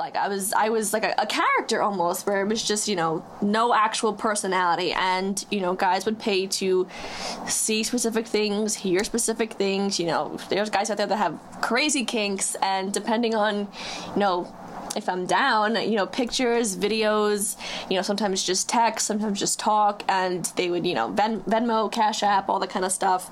like I was I was like a, a character almost where it was just you know no actual personality. And you know guys would pay to see specific things hear specific things you know there's guys out there that have crazy kinks. And depending on you know if I'm down, you know, pictures, videos, you know, sometimes just text, sometimes just talk, and they would, you know, Ven- Venmo, Cash App, all that kind of stuff.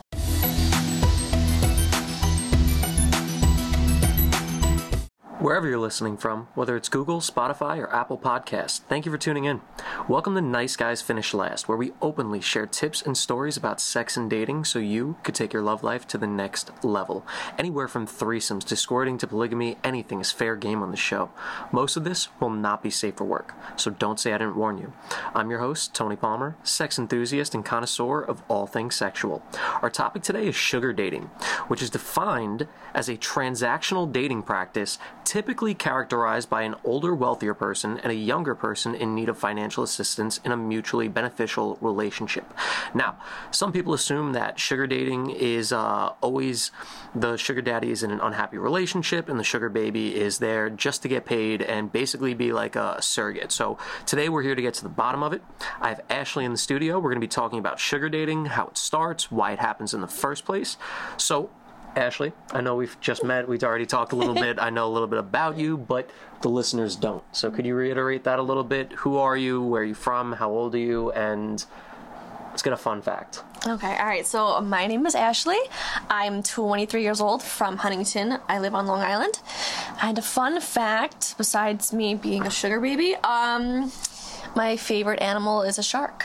Wherever you're listening from, whether it's Google, Spotify, or Apple Podcasts, thank you for tuning in. Welcome to Nice Guys Finish Last, where we openly share tips and stories about sex and dating so you could take your love life to the next level. Anywhere from threesomes to squirting to polygamy, anything is fair game on the show. Most of this will not be safe for work, so don't say I didn't warn you. I'm your host, Tony Palmer, sex enthusiast and connoisseur of all things sexual. Our topic today is sugar dating, which is defined as a transactional dating practice typically characterized by an older, wealthier person and a younger person in need of financial assistance in a mutually beneficial relationship. Now, some people assume that sugar dating is uh, always the sugar daddy is in an unhappy relationship and the sugar baby is there just to get paid and basically be like a surrogate. So today we're here to get to the bottom of it. I have Ashley in the studio. We're going to be talking about sugar dating, how it starts, why it happens in the first place. So Ashley, I know we've just met. We've already talked a little bit. I know a little bit about you, but the listeners don't. So could you reiterate that a little bit? Who are you? Where are you from? How old are you? And let's get a fun fact. Okay, all right. So my name is Ashley. I'm 23 years old from Huntington. I live on Long Island. And a fun fact, besides me being a sugar baby, um, my favorite animal is a shark.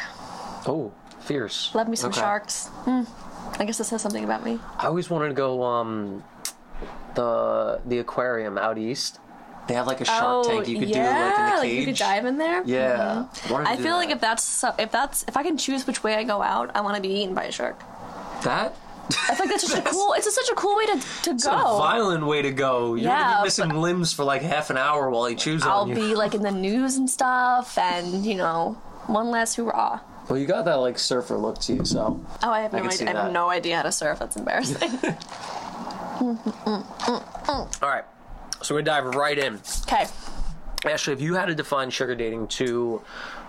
Oh, fierce. Love me some Okay. sharks. Hmm. I guess that says something about me. I always wanted to go um the the aquarium out east. They have like a shark tank you could Oh, yeah, do like in the cage. you could dive in there. Yeah. To I feel like if that's if that's if I can choose which way I go out, I want to be eaten by a shark. that I think that's such a cool. It's a, such a cool way to to It's go. a violent way to go. You're Yeah, be missing limbs for like half an hour while he chews I'll on you. be like in the news and stuff, and you know, one last hurrah. Well, you got that like surfer look to you, so Oh, I have I no can idea. I have no idea how to surf. That's embarrassing. All right, so we're gonna dive right in. okay. Ashley, if you had to define sugar dating to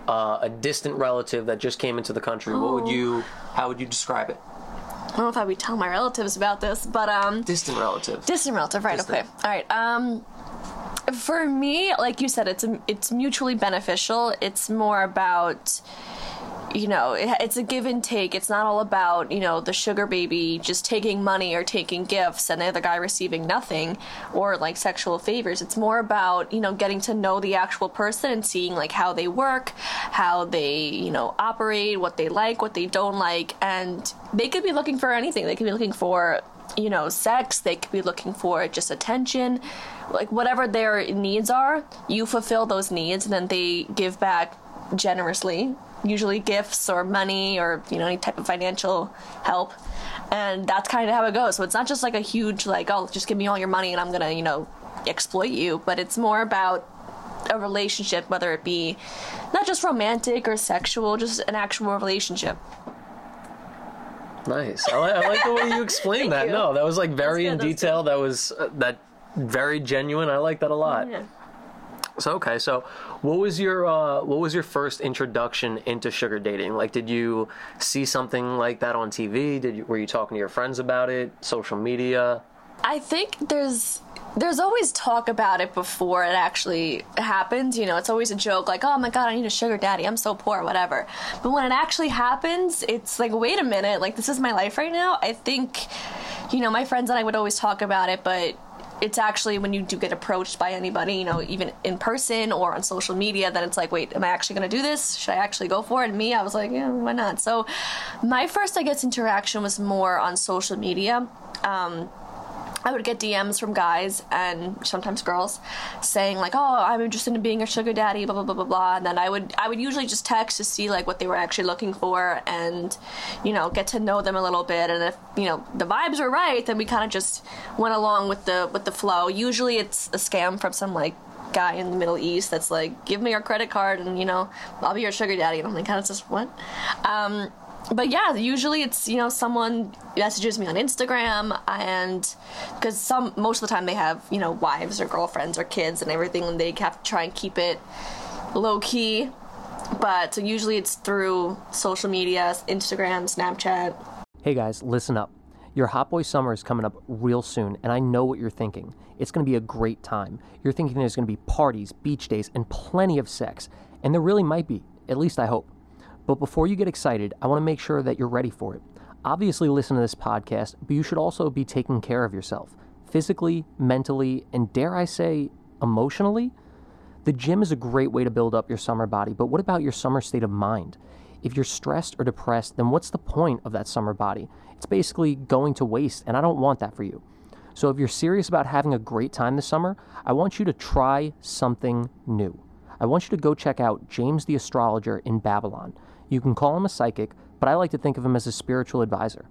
uh, a distant relative that just came into the country, what would you? How would you describe it? I don't know if I would tell my relatives about this, but um, Distant relative. distant relative, right? Distant. Okay. All right. Um, for me, like you said, it's it's mutually beneficial. It's more about you know, it, it's a give and take. It's not all about, you know, the sugar baby just taking money or taking gifts and the other guy receiving nothing or like sexual favors. It's more about, you know, getting to know the actual person and seeing like how they work, how they, you know, operate, what they like, what they don't like. And they could be looking for anything. They could be looking for, you know, sex. They could be looking for just attention. Like whatever their needs are, you fulfill those needs and then they give back generously usually gifts or money or you know any type of financial help and that's kind of how it goes so it's not just like a huge like oh just give me all your money and i'm gonna you know exploit you but it's more about a relationship whether it be not just romantic or sexual just an actual relationship Nice. I, li- I like the way you explained that. you. No, that was like very That's in good, that's detail. That was uh, that very genuine. I like that a lot. yeah. So okay, so what was your uh, what was your first introduction into sugar dating? Like, did you see something like that on TV? Did you, were you talking to your friends about it? Social media? I think there's there's always talk about it before it actually happens. You know, it's always a joke like, "Oh my god, I need a sugar daddy. I'm so poor, whatever." But when it actually happens, it's like, "Wait a minute, like this is my life right now." I think you know, my friends and I would always talk about it, but it's actually when you do get approached by anybody, you know, even in person or on social media, then it's like, wait, am I actually going to do this? Should I actually go for it? And me, I was like, yeah, why not? So, my first, I guess, interaction was more on social media. Um, I would get DMs from guys and sometimes girls saying like, "Oh, I'm interested in being a sugar daddy," blah blah blah blah blah. And then I would I would usually just text to see like what they were actually looking for and you know get to know them a little bit. And if you know the vibes were right, then we kind of just went along with the with the flow. Usually it's a scam from some like guy in the Middle East that's like, "Give me your credit card and you know I'll be your sugar daddy." And I'm like, kind of just what? Um, but yeah, usually it's you know someone messages me on Instagram, and because some most of the time they have you know wives or girlfriends or kids and everything, and they have to try and keep it low key. But so usually it's through social media, Instagram, Snapchat. Hey guys, listen up. Your Hot Boy Summer is coming up real soon, and I know what you're thinking. It's going to be a great time. You're thinking there's going to be parties, beach days, and plenty of sex. And there really might be, at least I hope. But before you get excited, I want to make sure that you're ready for it. Obviously, listen to this podcast, but you should also be taking care of yourself physically, mentally, and dare I say, emotionally. The gym is a great way to build up your summer body, but what about your summer state of mind? If you're stressed or depressed, then what's the point of that summer body? It's basically going to waste, and I don't want that for you. So if you're serious about having a great time this summer, I want you to try something new. I want you to go check out James the Astrologer in Babylon. You can call him a psychic, but I like to think of him as a spiritual advisor.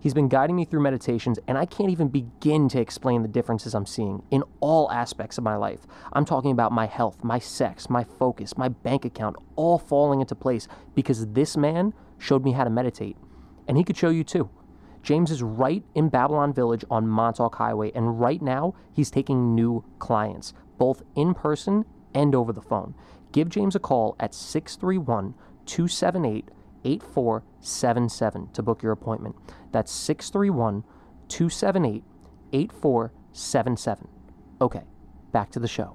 He's been guiding me through meditations, and I can't even begin to explain the differences I'm seeing in all aspects of my life. I'm talking about my health, my sex, my focus, my bank account, all falling into place because this man showed me how to meditate. And he could show you too. James is right in Babylon Village on Montauk Highway, and right now he's taking new clients, both in person and over the phone. Give James a call at 631 278 8477 to book your appointment. That's 631 278 8477. Okay, back to the show.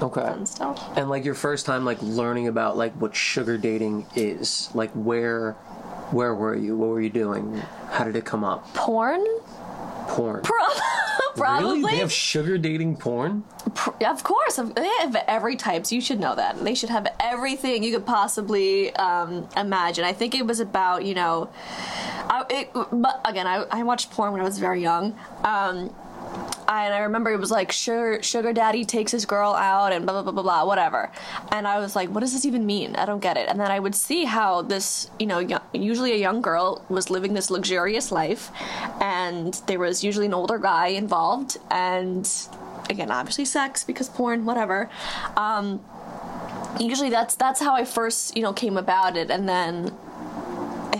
Okay. Fun stuff. And like your first time like learning about like what sugar dating is, like where where were you? What were you doing? How did it come up? Porn? Porn. Probably. Really? They have sugar dating porn? Of course, they have every type. So you should know that. They should have everything you could possibly um, imagine. I think it was about you know, I, it, but again, I, I watched porn when I was very young. Um, and I remember it was like sugar sugar daddy takes his girl out and blah blah blah blah blah whatever, and I was like, what does this even mean? I don't get it. And then I would see how this you know yo- usually a young girl was living this luxurious life, and there was usually an older guy involved, and again obviously sex because porn whatever. Um, usually that's that's how I first you know came about it, and then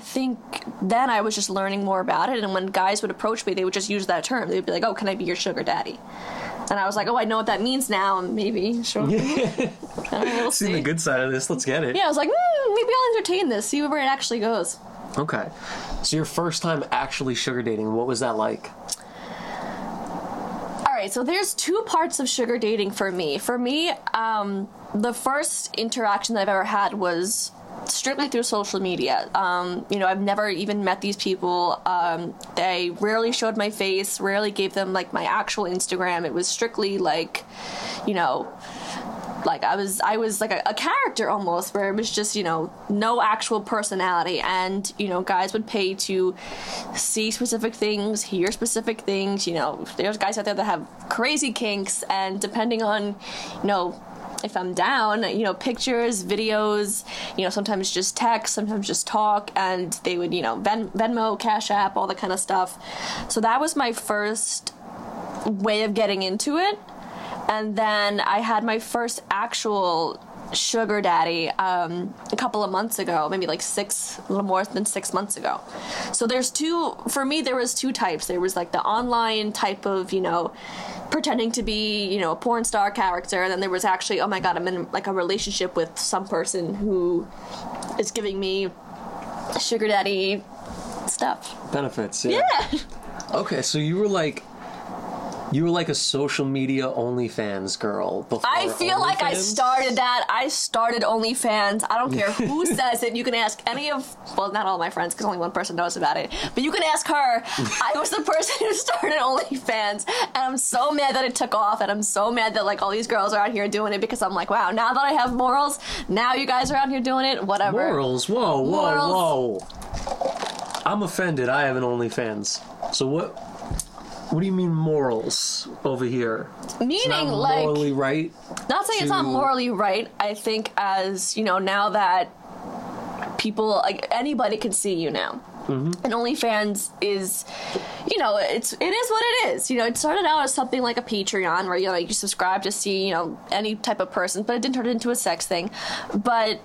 think then I was just learning more about it, and when guys would approach me, they would just use that term. They'd be like, "Oh, can I be your sugar daddy?" And I was like, "Oh, I know what that means now. and Maybe sure." Uh, we'll Seen the good side of this. Let's get it. Yeah, I was like, mm, maybe I'll entertain this. See where it actually goes. Okay. So your first time actually sugar dating, what was that like? All right, so there's two parts of sugar dating for me. For me, um, the first interaction that I've ever had was strictly through social media. Um, you know, I've never even met these people. Um, they rarely showed my face, rarely gave them like my actual Instagram. It was strictly like, you know, like I was I was like a, a character almost where it was just you know no actual personality and you know guys would pay to see specific things hear specific things you know there's guys out there that have crazy kinks and depending on you know if I'm down, you know, pictures, videos, you know, sometimes just text, sometimes just talk, and they would, you know, Ven- Venmo, Cash App, all that kind of stuff. So that was my first way of getting into it and then I had my first actual sugar daddy um, a couple of months ago, maybe like six, a little more than six months ago. So there's two. For me, there was two types. There was like the online type of, you know, pretending to be, you know, a porn star character, and then there was actually, oh my god, I'm in like a relationship with some person who is giving me sugar daddy stuff. Benefits. Yeah. Okay, so you were like you were like a social media OnlyFans girl before. I feel like I started that. I started OnlyFans. I don't care who says it. You can ask any of, well, not all my friends, because only one person knows about it. But you can ask her. I was the person who started OnlyFans, and I'm so mad that it took off, and I'm so mad that like all these girls are out here doing it because I'm like, wow, now that I have morals, now you guys are out here doing it. Whatever. Morals. Whoa, whoa, Morals. whoa. I'm offended. I have an OnlyFans. So what? What do you mean morals over here? Meaning like. morally right. Not saying it's not morally right. I think as you know now that people like anybody can see you now. Mm-hmm. And OnlyFans is, you know, it's it is what it is. You know, it started out as something like a Patreon where you know you subscribe to see you know any type of person, but it didn't turn into a sex thing. But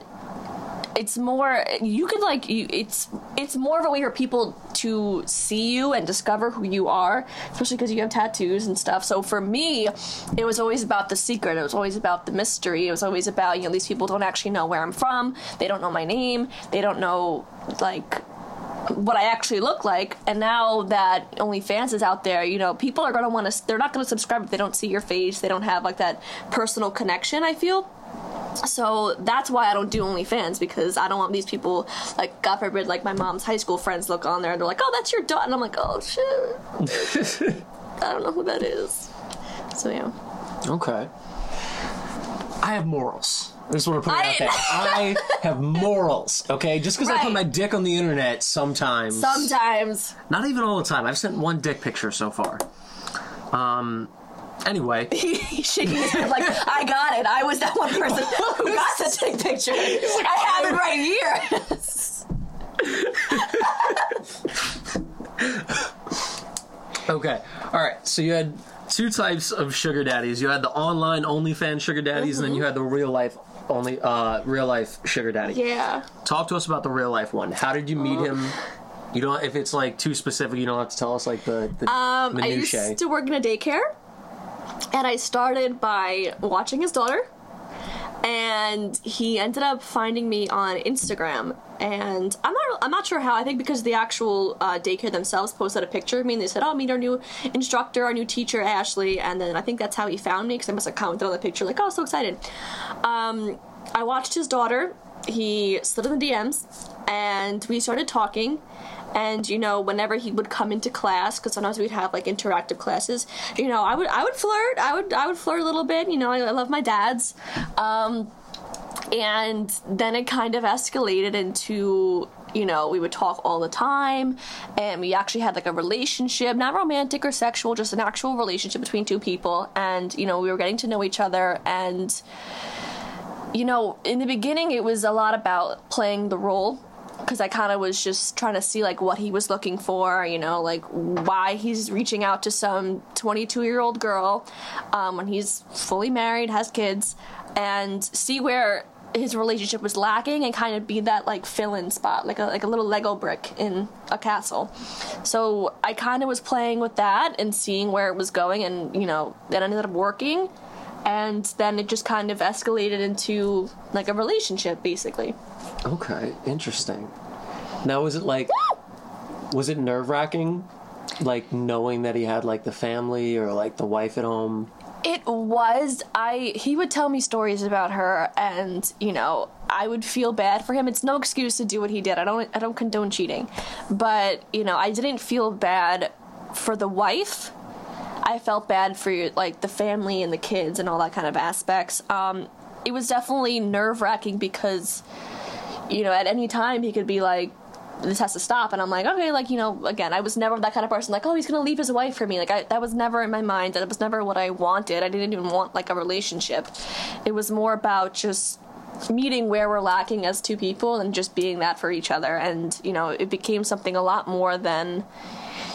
it's more you can like you it's it's more of a way for people to see you and discover who you are especially because you have tattoos and stuff so for me it was always about the secret it was always about the mystery it was always about you know these people don't actually know where i'm from they don't know my name they don't know like what I actually look like. And now that OnlyFans is out there, you know, people are going to want to, they're not going to subscribe if they don't see your face. They don't have like that personal connection, I feel. So that's why I don't do OnlyFans because I don't want these people, like, God forbid, like my mom's high school friends look on there and they're like, oh, that's your daughter. And I'm like, oh, shit. I don't know who that is. So, yeah. Okay. I have morals. I just want to put it I- out there. I have morals, okay? Just because I put my dick on the internet sometimes. Sometimes. Not even all the time. I've sent one dick picture so far. Um. Anyway, He's shaking his head like, I got it. I was that one person who got the dick picture. I have it right here. okay. All right. So you had two types of sugar daddies. You had the online OnlyFans sugar daddies, and then you had the real life only uh real life sugar daddy. yeah. Talk to us about the real life one. How did you meet him? You don't if it's like too specific, you don't have to tell us like the, the Um, I minutiae. used to work in a daycare, and I started by watching his daughter, and he ended up finding me on Instagram. And I'm not, I'm not sure how. I think because the actual uh, daycare themselves posted a picture of me, and they said, "Oh, meet our new instructor, our new teacher, Ashley." And then I think that's how he found me because I must have commented on the picture, like, "Oh, so excited." Um, I watched his daughter. He slid in the DMs, and we started talking. And you know, whenever he would come into class, because sometimes we'd have like interactive classes, you know, I would I would flirt. I would I would flirt a little bit. You know, I, I love my dads. Um, and then it kind of escalated into you know we would talk all the time and we actually had like a relationship not romantic or sexual just an actual relationship between two people and you know we were getting to know each other and you know in the beginning it was a lot about playing the role because I kind of was just trying to see like what he was looking for, you know, like why he's reaching out to some 22 year old girl um, when he's fully married, has kids, and see where his relationship was lacking and kind of be that like fill in spot, like a like a little Lego brick in a castle. So I kind of was playing with that and seeing where it was going, and you know, that ended up working. And then it just kind of escalated into like a relationship, basically. Okay, interesting. Now, was it like, was it nerve wracking, like knowing that he had like the family or like the wife at home? It was. I he would tell me stories about her, and you know, I would feel bad for him. It's no excuse to do what he did. I don't. I don't condone cheating, but you know, I didn't feel bad for the wife. I felt bad for like the family and the kids and all that kind of aspects. Um, it was definitely nerve wracking because, you know, at any time he could be like, this has to stop. And i'm like okay like you know again i was never that kind of person. Like oh he's gonna leave his wife for me. Like I, that was never in my mind. That was never what i wanted. I didn't even want like a relationship. It was more about just meeting where we're lacking as two people and just being that for each other. And you know it became something a lot more than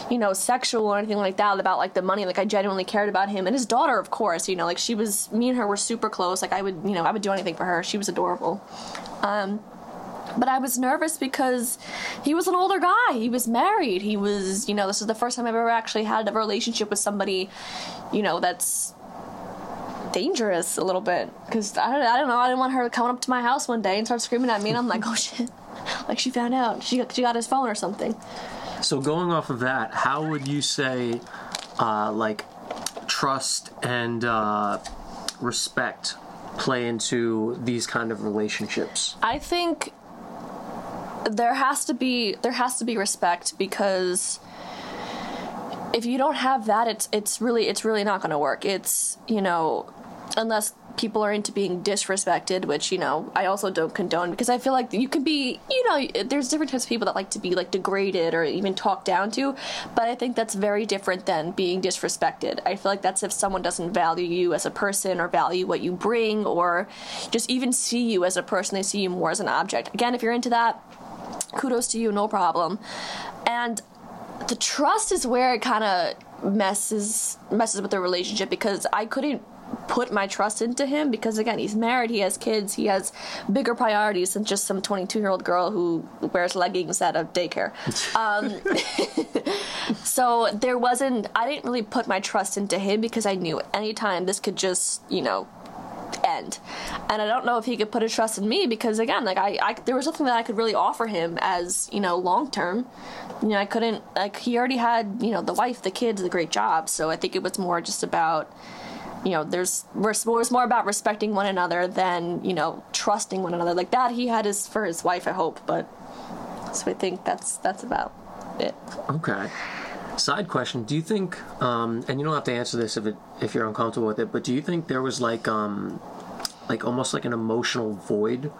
you know sexual or anything like that about like the money like i genuinely cared about him and his daughter of course you know like she was me and her were super close like i would you know i would do anything for her she was adorable um but I was nervous because he was an older guy. He was married. He was, you know, this is the first time I've ever actually had a relationship with somebody, you know, that's dangerous a little bit. Because I don't, I don't know, I didn't want her coming up to my house one day and start screaming at me, and I'm like, oh shit, like she found out. She she got his phone or something. So going off of that, how would you say, uh, like, trust and uh, respect play into these kind of relationships? I think there has to be there has to be respect because if you don't have that it's it's really it's really not going to work. It's, you know, unless people are into being disrespected, which, you know, I also don't condone because I feel like you can be, you know, there's different types of people that like to be like degraded or even talked down to, but I think that's very different than being disrespected. I feel like that's if someone doesn't value you as a person or value what you bring or just even see you as a person, they see you more as an object. Again, if you're into that, kudos to you, no problem. And the trust is where it kind of messes messes with the relationship because I couldn't put my trust into him because again he's married he has kids he has bigger priorities than just some 22 year old girl who wears leggings at a daycare. Um, so there wasn't i didn't really put my trust into him because i knew anytime this could just you know end. And i don't know if he could put his trust in me because again like i, I there was nothing that i could really offer him as you know long term you know i couldn't like he already had you know the wife the kids the great job. So i think it was more just about you know there's it was more about respecting one another than you know trusting one another like that he had his for his wife i hope but so i think that's that's about it Okay. Side question: Do you think, um, and you don't have to answer this if it if you're uncomfortable with it, but do you think there was like, um, like almost like an emotional void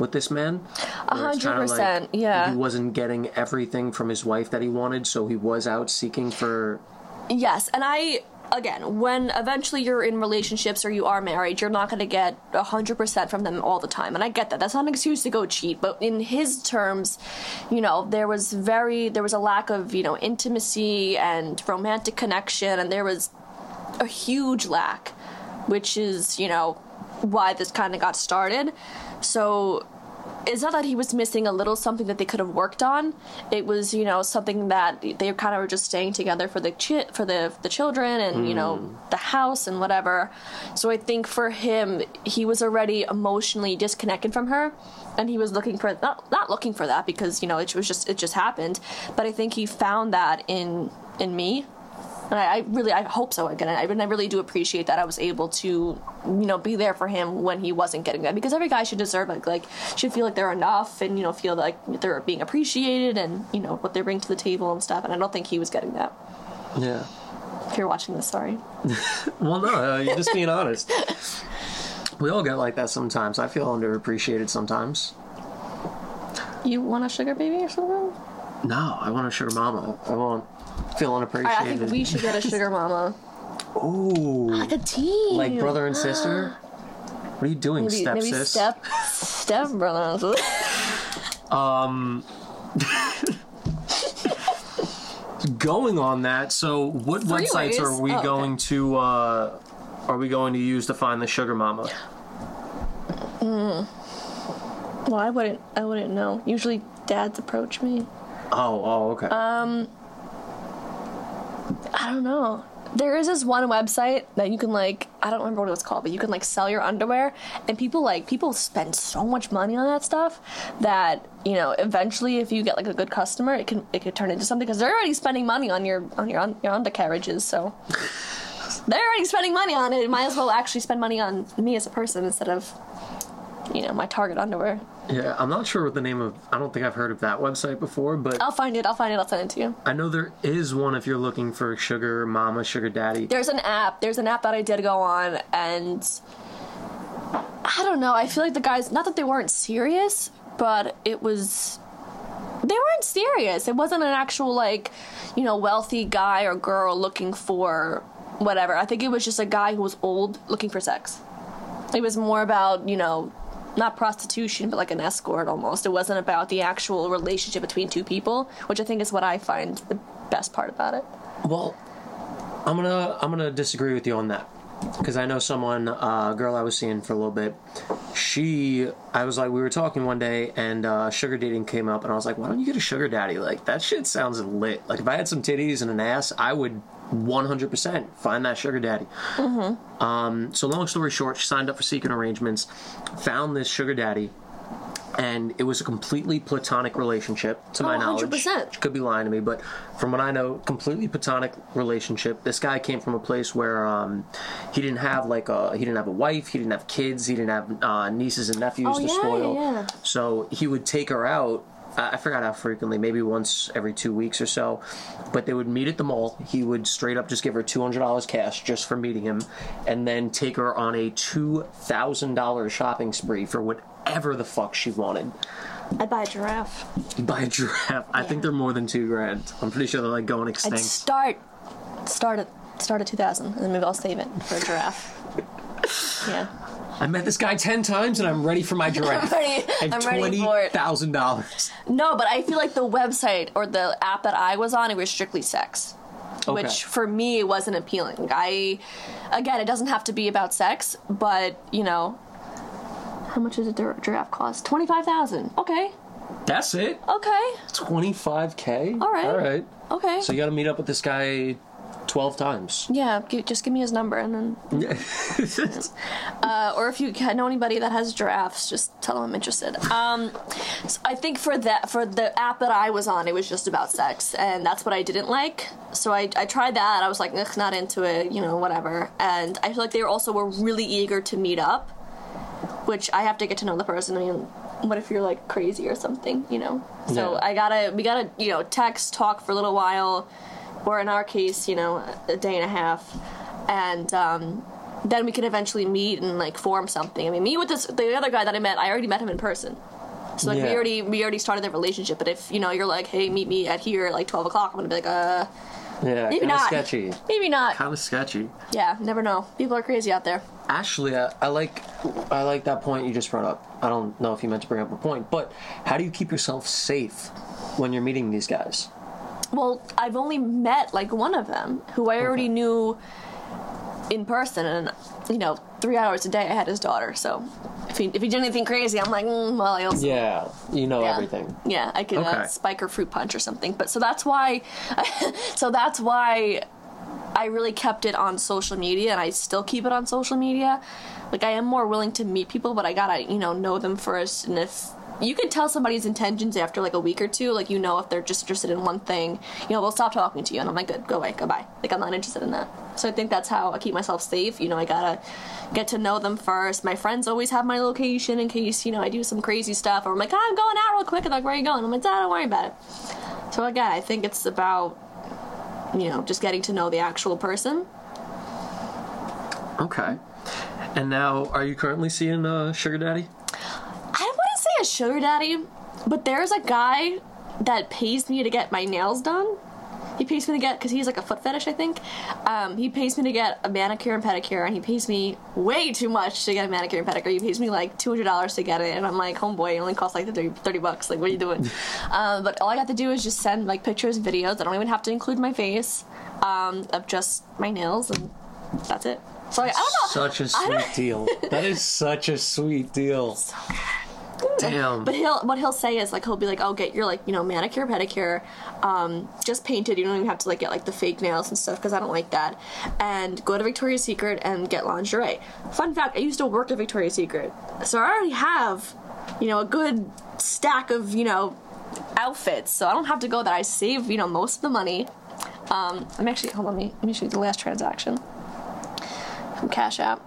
with this man? A hundred percent, yeah. He wasn't getting everything from his wife that he wanted, so he was out seeking for. Yes, and I again, when eventually you're in relationships or you are married, you're not going to get 100% from them all the time. And I get that. That's not an excuse to go cheat, but in his terms, you know, there was very there was a lack of, you know, intimacy and romantic connection and there was a huge lack, which is, you know, why this kind of got started. So it's not that he was missing a little something that they could have worked on. It was, you know, something that they kind of were just staying together for the chi- for the the children and you know hmm. the house and whatever. So I think for him, he was already emotionally disconnected from her, and he was looking for not not looking for that because you know it was just it just happened. But I think he found that in in me and I, I really I hope so again. I, and I really do appreciate that I was able to, you know, be there for him when he wasn't getting that because every guy should deserve like like should feel like they're enough and you know feel like they're being appreciated and you know what they bring to the table and stuff. And I don't think he was getting that. Yeah. If you're watching this, sorry. Well, no, uh, you're just being honest. We all get like that sometimes. I feel underappreciated sometimes. You want a sugar baby or something? No, I want a sugar mama. I want feel I, I think we should get a sugar mama. Ooh, Like a team. like brother and sister. What are you doing, Maybe, step maybe sis? step step brother. Um. going on that, so what Three websites ways. are we Oh, okay. going to uh, are we going to use to find the sugar mama? well, I wouldn't. I wouldn't know. Usually, dads approach me. Oh, oh, okay. Uh, I don't know. There is this one website that you can like I don't remember what it was called, but you can like sell your underwear and people like people spend so much money on that stuff that, you know, eventually if you get like a good customer, it can it could turn into something because they're already spending money on your on your on your undercarriages, so they're already spending money on it. Might as well actually spend money on me as a person instead of you know, my Target underwear. yeah, I'm not sure what the name of. I don't think I've heard of that website before, but I'll find it. I'll find it. I'll send it to you. I know there is one if you're looking for sugar mama, sugar daddy. there's an app there's an app that i did go on and i don't know i feel like the guys not that they weren't serious but it was they weren't serious it wasn't an actual like you know wealthy guy or girl looking for whatever i think it was just a guy who was old looking for sex it was more about you know not prostitution but like an escort almost it wasn't about the actual relationship between two people which i think is what i find the best part about it Well, I'm gonna I'm gonna disagree with you on that because I know someone, uh, a girl I was seeing for a little bit. She, I was like, we were talking one day, and uh, sugar dating came up, and I was like, why don't you get a sugar daddy? Like that shit sounds lit. Like if I had some titties and an ass, I would 100% find that sugar daddy. Mm-hmm. Um, so long story short, she signed up for seeking arrangements, found this sugar daddy. And it was a completely platonic relationship, to my knowledge. 100%. She could be lying to me, but from what I know, completely platonic relationship. This guy came from a place where um, he didn't have like a he didn't have a wife, he didn't have kids, he didn't have uh, nieces and nephews Oh, to yeah, spoil. yeah. So he would take her out. I I forgot how frequently, maybe once every two weeks or so. But they would meet at the mall. He would straight up just give her two hundred dollars cash just for meeting him, and then take her on a two thousand dollars shopping spree for whatever the fuck she wanted. i'd buy a giraffe Buy a giraffe. I think they're more than two grand. I'm pretty sure they're like going extinct. I'd start start at start at 2000 and then maybe I'll save it for a giraffe. yeah. I met this guy ten times and I'm ready for my giraffe. ready- I have I'm ready twenty for it. thousand dollars. No, but I feel like the website or the app that I was on, it was strictly sex. Okay. which for me wasn't appealing. I, again, it doesn't have to be about sex, but you know, how much does a dir- giraffe cost? Twenty five thousand. Okay, That's it. okay, 25k. All right. All right. okay. So you got to meet up with this guy 12 times. yeah, just give me his number, and then, uh, or if you know anybody that has giraffes, just tell them I'm interested. Um, so I think for that, for the app that I was on, it was just about sex, and that's what I didn't like. So I, I tried that. I was like, Ugh, not into it, you know, whatever. And I feel like they were also were really eager to meet up, which I have to get to know the person. I mean, what if you're like crazy or something, you know? So Yeah. I gotta, we gotta, you know, text, talk for a little while, or in our case, you know, a day and a half, and um, then we can eventually meet and like form something. I mean, me with this, the other guy that I met, I already met him in person. So like we already we already started the relationship. But if you know you're like, hey, meet me at here at like twelve o'clock, I'm gonna be like, uh, yeah, maybe not. sketchy. Maybe not. Kind of sketchy. Yeah, never know. People are crazy out there. Actually, I, I like I like that point you just brought up. I don't know if you meant to bring up a point, but how do you keep yourself safe when you're meeting these guys? Well, I've only met like one of them who I already Okay. knew in person, and you know, three hours a day I had his daughter. So if he if he did anything crazy, I'm like, mm, well, I also Yeah, you know yeah. everything. Yeah, I could Okay. uh, spike or fruit punch or something. But so that's why, so that's why I really kept it on social media, and I still keep it on social media. Like I am more willing to meet people, but I gotta you know know them first, and if you can tell somebody's intentions after like a week or two, like you know if they're just interested in one thing, you know they'll stop talking to you, and I'm like, good, go away, goodbye. Like I'm not interested in that. So I think that's how I keep myself safe. You know, I gotta get to know them first. My friends always have my location in case you know I do some crazy stuff, or I'm like, oh, I'm going out real quick, and like, where are you going? I'm like, ah, don't worry about it. So again, I think it's about you know just getting to know the actual person. Okay. And now, are you currently seeing uh, Sugar Daddy? I wouldn't say a sugar daddy, but there's a guy that pays me to get my nails done. He pays me to get because he's like a foot fetish, I think. Um, he pays me to get a manicure and pedicure, and he pays me way too much to get a manicure and pedicure. He pays me like two hundred dollars to get it, and I'm like, homeboy, it only costs like 30, 30 bucks. Like, what are you doing? um, but all I have to do is just send like pictures, videos. I don't even have to include my face um, of just my nails, and that's it. So like, I don't know. Such a sweet deal. That is such a sweet deal. Damn. But he'll what he'll say is like he'll be like, "Oh, get your like you know manicure, pedicure, um, just painted. You don't even have to like get like the fake nails and stuff because I don't like that. And go to Victoria's Secret and get lingerie. Fun fact: I used to work at Victoria's Secret, so I already have you know a good stack of you know outfits. So I don't have to go there. I save you know most of the money. Um, I'm actually hold on, let me let me show you the last transaction from Cash App.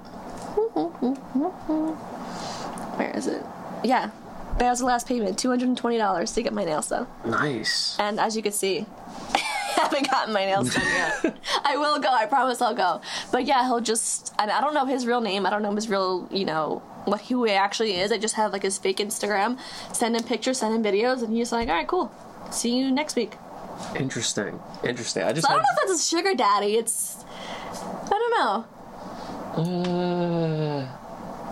Where is it? Yeah. That was the last payment, two hundred and twenty dollars to get my nails done. Nice. And as you can see, I haven't gotten my nails done yet. I will go. I promise I'll go. But yeah, he'll just. And I don't know his real name. I don't know his real. You know what who he actually is. I just have like his fake Instagram. Send him pictures. Send him videos, and he's like, "All right, cool. See you next week." Interesting. Interesting. I just So I don't know if that's a sugar daddy. It's. I don't know. Uh,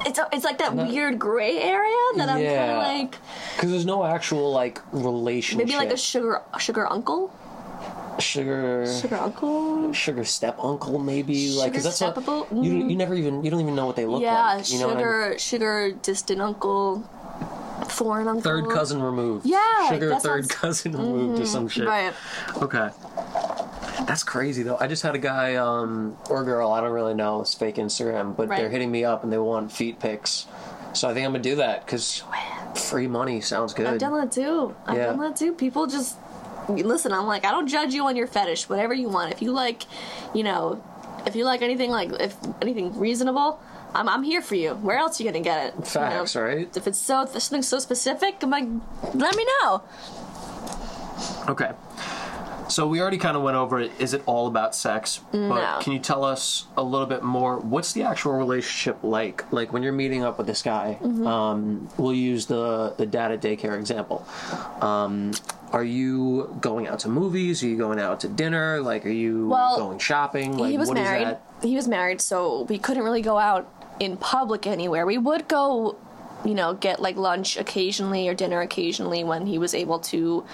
It's it's like that weird gray area that I'm kind of like Because there's no actual like relationship. maybe like a sugar sugar uncle, sugar sugar uncle. sugar step uncle maybe like because Sugar that's step-uncle? you you never even you don't even know what they look Yeah, like. You know what I sugar mean? sugar distant uncle, foreign uncle. Third cousin removed. Yeah, sugar third sounds- Mm-hmm. cousin removed or some shit. Right. Okay. That's crazy though. I just had a guy um, or girl, I don't really know, it's fake Instagram, but they're hitting me up and they want feet pics. So I think I'm gonna do that because free money sounds good. I've done that too. I've Yeah. done that too. People just listen. I'm like, I don't judge you on your fetish. Whatever you want. If you like, you know, if you like anything like if anything reasonable, I'm I'm here for you. Where else are you gonna get it? You know? Facts, right? If it's so if something so specific, I'm like, let me know. Okay. So we already kind of went over it. Is it all about sex? But No. can you tell us a little bit more? What's the actual relationship like? Like when you're meeting up with this guy, Mm-hmm. um, we'll use the the dad at daycare example. Um, are you going out to movies? Are you going out to dinner? Like, are you Well, going shopping? Like, he was what is married. He was married, so we couldn't really go out in public anywhere. We would go, you know, get like lunch occasionally or dinner occasionally when he was able to,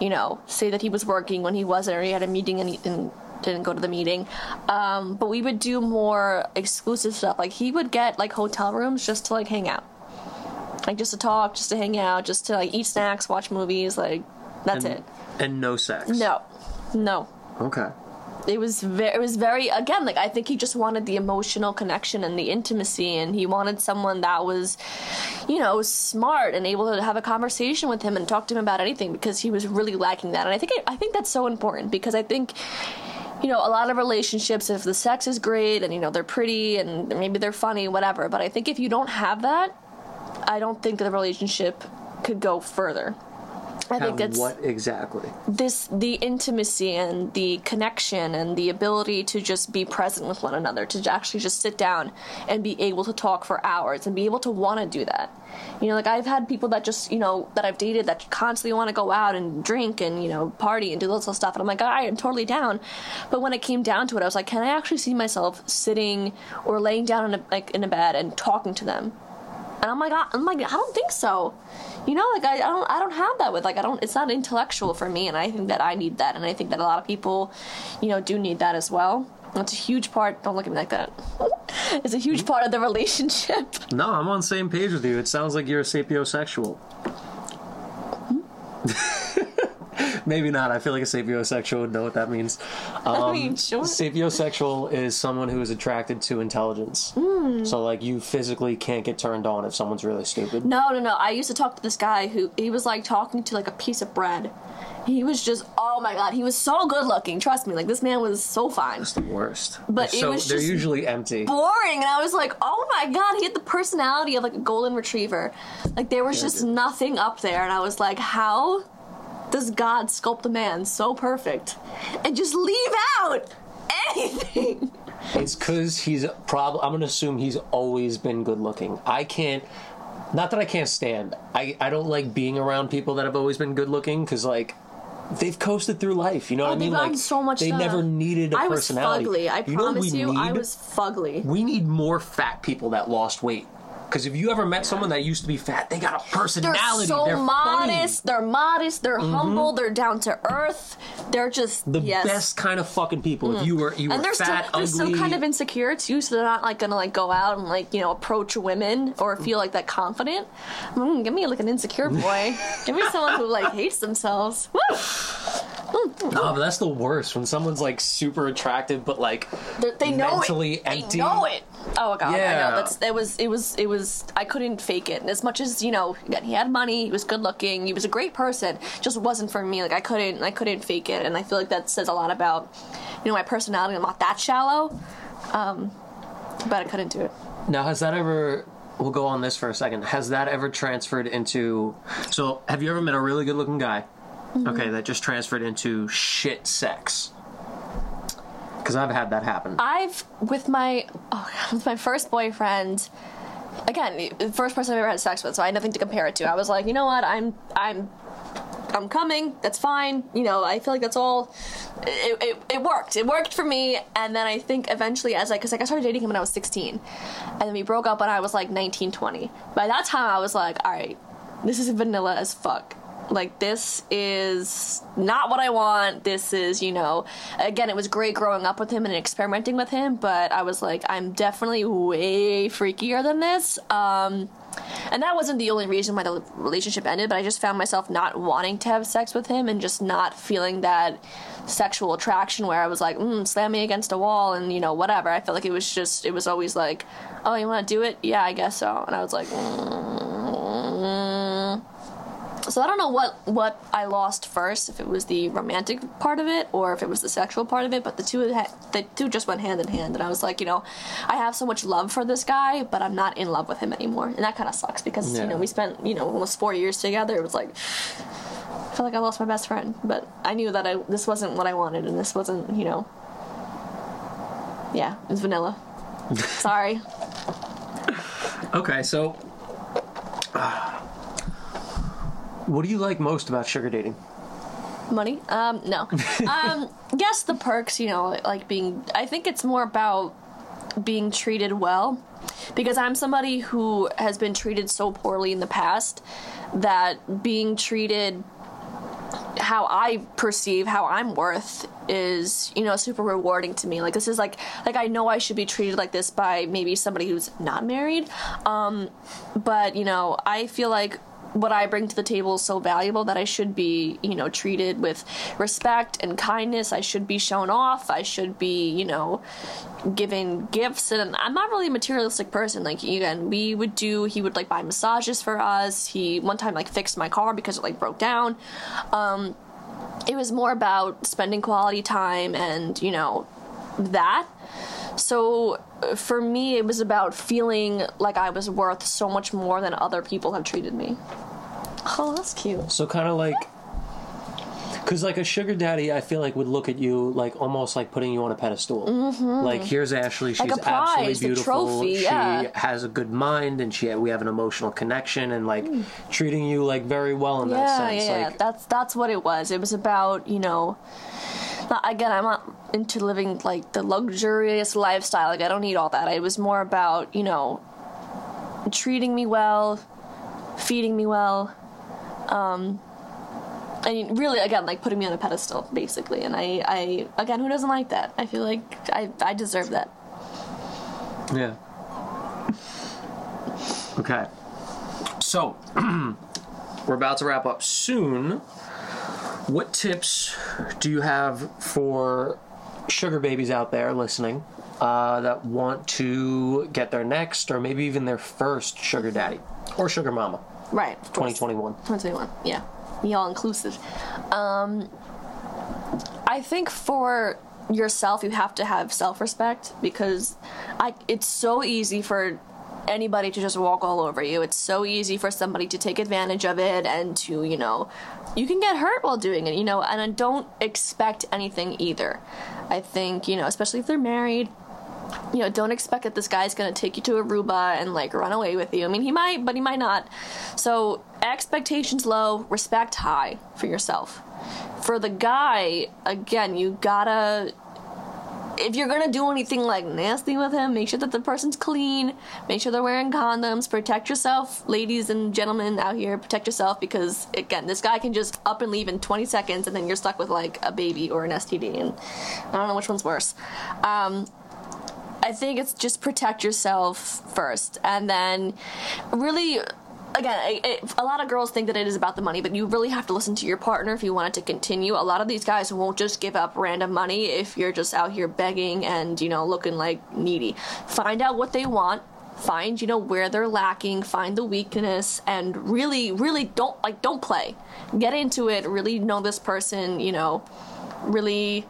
you know, say that he was working when he wasn't or he had a meeting in, in didn't go to the meeting. Um, but we would do more exclusive stuff. Like he would get like hotel rooms just to like hang out, like just to talk, just to hang out, just to like eat snacks, watch movies. Like that's and, it. And no sex. No, no. Okay. It was very, it was very again like I think he just wanted the emotional connection and the intimacy, and he wanted someone that was, you know, smart and able to have a conversation with him and talk to him about anything because he was really lacking that. And I think I think that's so important because I think you know, a lot of relationships, if the sex is great and, you know, they're pretty and maybe they're funny, whatever. But I think if you don't have that, I don't think the relationship could go further. I think it's what exactly? this the intimacy and the connection and the ability to just be present with one another to actually just sit down and be able to talk for hours and be able to want to do that. You know like i've had people that just you know that i've dated that constantly want to go out and drink and you know party and do lots of stuff and i'm like i am totally down. But when it came down to it i was like can i actually see myself sitting or laying down in a, like in a bed and talking to them and I'm like, I- I'm like, I don't think so. You know, like I, I don't, I don't have that with like I don't. It's not intellectual for me, and I think that I need that, and I think that a lot of people, you know, do need that as well. That's a huge part. Don't look at me like that. it's a huge part of the relationship. No, I'm on the same page with you. It sounds like you're a sapiosexual. Hmm? Maybe not. I feel like a sapiosexual would know what that means. Um, I mean, sure. Sapiosexual is someone who is attracted to intelligence. Hmm. So, like, you physically can't get turned on if someone's really stupid. No, no, no. I used to talk to this guy who he was like talking to like a piece of bread. He was just, oh my god, he was so good looking. Trust me, like this man was so fine. It's the worst. But They're it so, was they're usually empty. boring and I was like, oh my god, he had the personality of like a golden retriever. Like there was Yeah, just nothing up there and I was like, how does God sculpt a man so perfect and just leave out anything? It's because he's probably. I'm gonna assume he's always been good looking. I can't. Not that I can't stand. I I don't like being around people that have always been good looking because like. They've coasted through life, you know oh, what I Oh, they've mean? Like so much they stuff. never needed a I was personality. fugly. I you promise you, I was fugly. We need more fat people that lost weight. Because if you ever met someone that used to be fat, they got a They're personality. so They're funny. modest. They're modest. They're humble. They're down to earth. They're just The yes. best kind of fucking people. If you were you were and they're fat, still they're still kind of insecure too, so they're not like gonna like go out and like you know approach women or feel like that confident. Mm, give me like an insecure boy. give me someone who like hates themselves. Woo! no, but that's the worst when someone's like super attractive, but like They're- They know mentally it. empty. They know it. Oh god, I Yeah. know. That's it was it was it was. I couldn't fake it. And as much as you know, again, he had money. He was good looking. He was a great person. Just wasn't for me. Like I couldn't I couldn't fake it. And I feel like that says a lot about you know my personality. I'm not that shallow. Um, but I couldn't do it. Now, has that ever? We'll go on this for a second. Has that ever transferred into? So, have you ever met a really good-looking guy? Mm-hmm. Okay, that just transferred into shit sex. Because I've had that happen. I've with my oh, with my first boyfriend. Again, the first person I've ever had sex with, so I had nothing to compare it to. I was like, you know what, I'm I'm I'm coming. That's fine. You know, I feel like that's all. It, it, it worked. It worked for me. And then I think eventually, as I, because like I started dating him when I was 16, and then we broke up when I was like 19, 20. By that time, I was like, all right, this is vanilla as fuck. Like this is not what I want. This is, you know, again, it was great growing up with him and experimenting with him, but I was like, I'm definitely way freakier than this. Um, and that wasn't the only reason why the relationship ended, but I just found myself not wanting to have sex with him and just not feeling that sexual attraction where I was like, mm, slam me against a wall and, you know, whatever. I felt like it was just, it was always like, oh, you want to do it? Yeah, I guess so. And I was like, mm. So I don't know what what I lost first, if it was the romantic part of it or if it was the sexual part of it. But the two the two just went hand in hand, and I was like, you know, I have so much love for this guy, but I'm not in love with him anymore, and that kind of sucks because Yeah. you know we spent you know almost four years together. It was like I felt like I lost my best friend, but I knew that I this wasn't what I wanted, and this wasn't you know. Yeah, it's vanilla. Sorry. Okay, so. What do you like most about sugar dating? money um no um yes the perks you know like being i think it's more about being treated well because i'm somebody who has been treated so poorly in the past that being treated how I perceive how I'm worth is you know super rewarding to me. Like this is like like I know I should be treated like this by maybe somebody who's not married, um, but you know I feel like what I bring to the table is so valuable that I should be, you know, treated with respect and kindness. I should be shown off. I should be, you know, given gifts. And I'm not really a materialistic person. Like, again, we would do, he would like buy massages for us. He one time like fixed my car because it like broke down. Um, it was more about spending quality time and, you know, that. So uh, for me, it was about feeling like I was worth so much more than other people have treated me. Oh, that's cute. So kind of like, because like a sugar daddy, I feel like would look at you like almost like putting you on a pedestal. Mm-hmm. Like here's Ashley, she's Like prize, absolutely beautiful. trophy, she yeah. has a good mind, and she we have an emotional connection, and like treating you like very well in that Mm. Sense. yeah, yeah. Like That's that's what it was. It was about you know. Not, again, I'm not into living like the luxurious lifestyle. Like I don't need all that. It was more about you know treating me well, feeding me well, um, and really again like putting me on a pedestal basically. And I, I again, who doesn't like that? I feel like I, I deserve that. Yeah. Okay. So, we're about to wrap up soon. What tips do you have for sugar babies out there listening uh, that want to get their next or maybe even their first sugar daddy or sugar mama? Right. 2021. 2021. Yeah. Me all inclusive. Um, I think for yourself, you have to have self respect because I, it's so easy for anybody to just walk all over you. It's so easy for somebody to take advantage of it and to, you know, you can get hurt while doing it, you know, and don't expect anything either. I think, you know, especially if they're married, you know, don't expect that this guy's gonna take you to Aruba and like run away with you. I mean, he might, but he might not. So expectations low, respect high for yourself. For the guy, again, you gotta. If you're gonna do anything like nasty with him, make sure that the person's clean. Make sure they're wearing condoms. Protect yourself, ladies and gentlemen out here. Protect yourself because again, this guy can just up and leave in 20 seconds, and then you're stuck with like a baby or an STD, and I don't know which one's worse. Um, I think it's just protect yourself first, and then really, again, a lot of girls think that it is about the money, but you really have to listen to your partner if you want it to continue. A lot of these guys won't just give up random money if you're just out here begging and you know looking like needy. Find out what they want. Find you know where they're lacking. Find the weakness, and really, really don't like don't play. Get into it. Really know this person. You know, really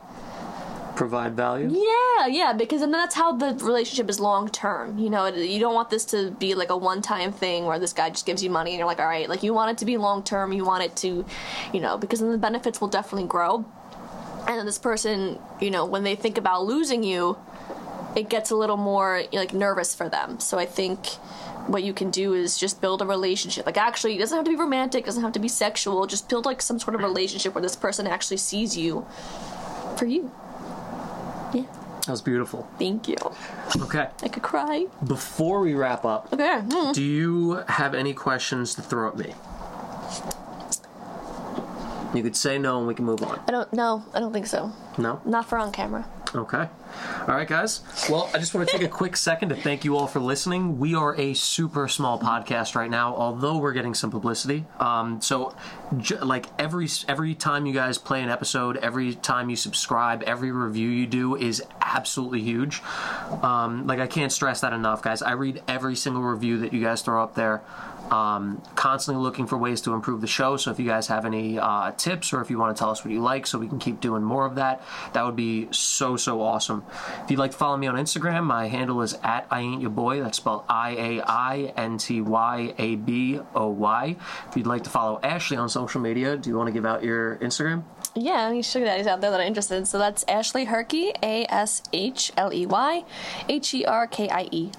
Provide value? yeah, yeah, because then that's how the relationship is long term. You know, you don't want this to be like a one time thing where this guy just gives you money and you're like, all right, like you want it to be long term. You want it to, you know, because then the benefits will definitely grow. And then this person, you know, when they think about losing you, it gets a little more like nervous for them. So I think what you can do is just build a relationship. Like actually, it doesn't have to be romantic, doesn't have to be sexual. Just build like some sort of relationship where this person actually sees you for you. Yeah. That was beautiful. Thank you. Okay. I could cry. Before we wrap up, Okay. mm. do you have any questions to throw at me? You could say no and we can move on. I don't know. I don't think so. No? Not for on camera. Okay. All right, guys. Well, I just want to take a quick second to thank you all for listening. We are a super small podcast right now, although we're getting some publicity. Um, so, j- like every every time you guys play an episode, every time you subscribe, every review you do is absolutely huge. Um, like I can't stress that enough, guys. I read every single review that you guys throw up there. Um, constantly looking for ways to improve the show. So if you guys have any uh, tips or if you want to tell us what you like, so we can keep doing more of that, that would be so so awesome. If you'd like to follow me on Instagram, my handle is at I ain't your boy. That's spelled I A I N T Y A B O Y. If you'd like to follow Ashley on social media, do you want to give out your Instagram? Yeah, any sugar daddies out there that are interested. So that's Ashley Herkie, A S H L E Y H E R K I E.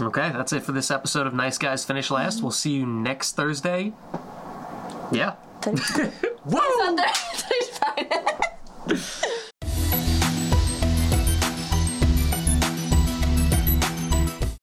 Okay, that's it for this episode of Nice Guys Finish Last. Mm-hmm. We'll see you next Thursday. Yeah. Thursday.